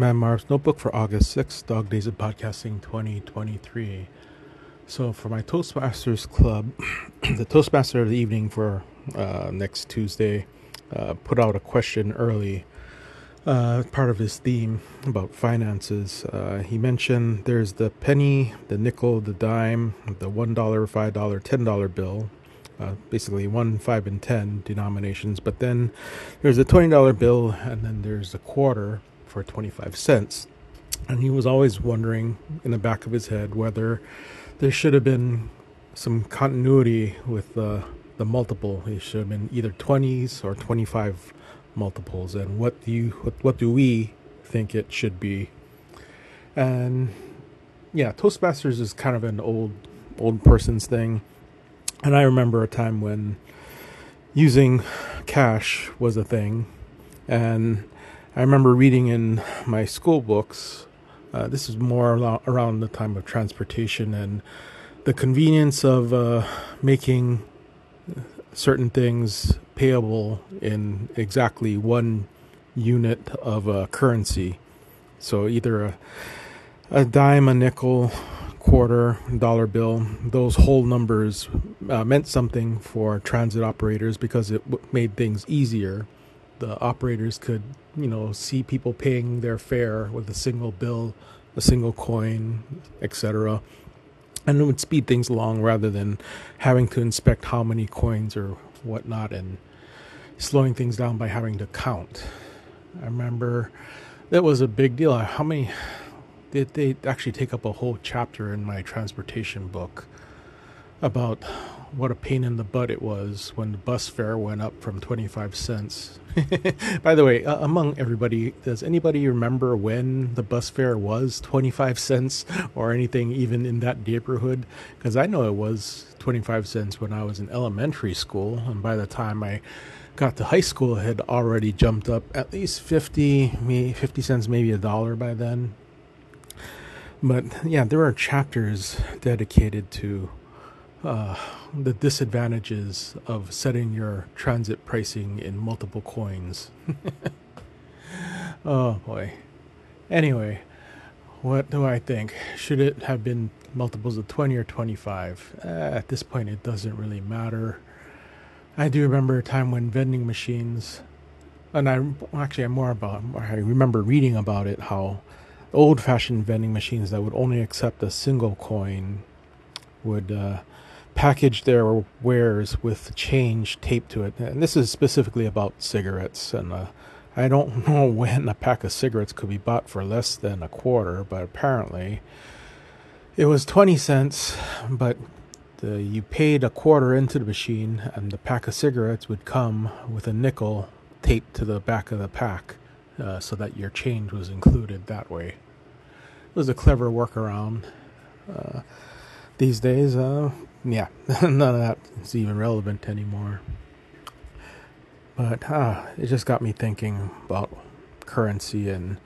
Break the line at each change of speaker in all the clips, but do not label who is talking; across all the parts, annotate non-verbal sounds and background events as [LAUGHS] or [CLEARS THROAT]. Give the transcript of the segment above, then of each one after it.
Mad Marv's Notebook for August 6th, Dog Days of Podcasting 2023. So, for my Toastmasters Club, [CLEARS THROAT] the Toastmaster of the evening for uh, next Tuesday uh, put out a question early, uh, part of his theme about finances. Uh, he mentioned there's the penny, the nickel, the dime, the $1, $5, $10 bill, uh, basically one, five, and ten denominations. But then there's a twenty dollar bill, and then there's a quarter for 25 cents. And he was always wondering in the back of his head whether there should have been some continuity with the, the multiple. It should have been either 20s or 25 multiples. And what do you what, what do we think it should be? And yeah, Toastmasters is kind of an old old person's thing. And I remember a time when using cash was a thing and I remember reading in my school books, uh, this is more around the time of transportation and the convenience of uh, making certain things payable in exactly one unit of uh, currency. So either a, a dime, a nickel, quarter, dollar bill, those whole numbers uh, meant something for transit operators because it w- made things easier the operators could, you know, see people paying their fare with a single bill, a single coin, etc. And it would speed things along rather than having to inspect how many coins or whatnot and slowing things down by having to count. I remember that was a big deal. Uh, how many did they actually take up a whole chapter in my transportation book about what a pain in the butt it was when the bus fare went up from 25 cents. [LAUGHS] By the way, uh, among everybody, does anybody remember when the bus fare was 25 cents or anything even in that neighborhood? Because I know it was 25 cents when I was in elementary school, and by the time I got to high school, it had already jumped up at least 50, maybe 50 cents, maybe a dollar by then. But yeah, there are chapters dedicated to uh, the disadvantages of setting your transit pricing in multiple coins. [LAUGHS] oh boy. Anyway, what do I think? Should it have been multiples of 20 or 25? Uh, at this point, it doesn't really matter. I do remember a time when vending machines, and I actually I'm more about, I remember reading about it how old fashioned vending machines that would only accept a single coin would uh, package their wares with change taped to it. And this is specifically about cigarettes. And uh, I don't [LAUGHS] know when a pack of cigarettes could be bought for less than a quarter, but apparently it was 20 cents. But the, you paid a quarter into the machine, and the pack of cigarettes would come with a nickel taped to the back of the pack uh, so that your change was included that way. It was a clever workaround. Uh, these days, uh, yeah, [LAUGHS] none of that is even relevant anymore. But uh, it just got me thinking about currency and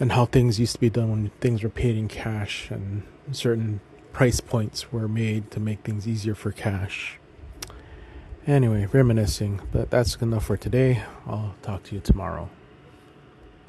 and how things used to be done when things were paid in cash and certain price points were made to make things easier for cash. Anyway, reminiscing, but that's enough for today. I'll talk to you tomorrow.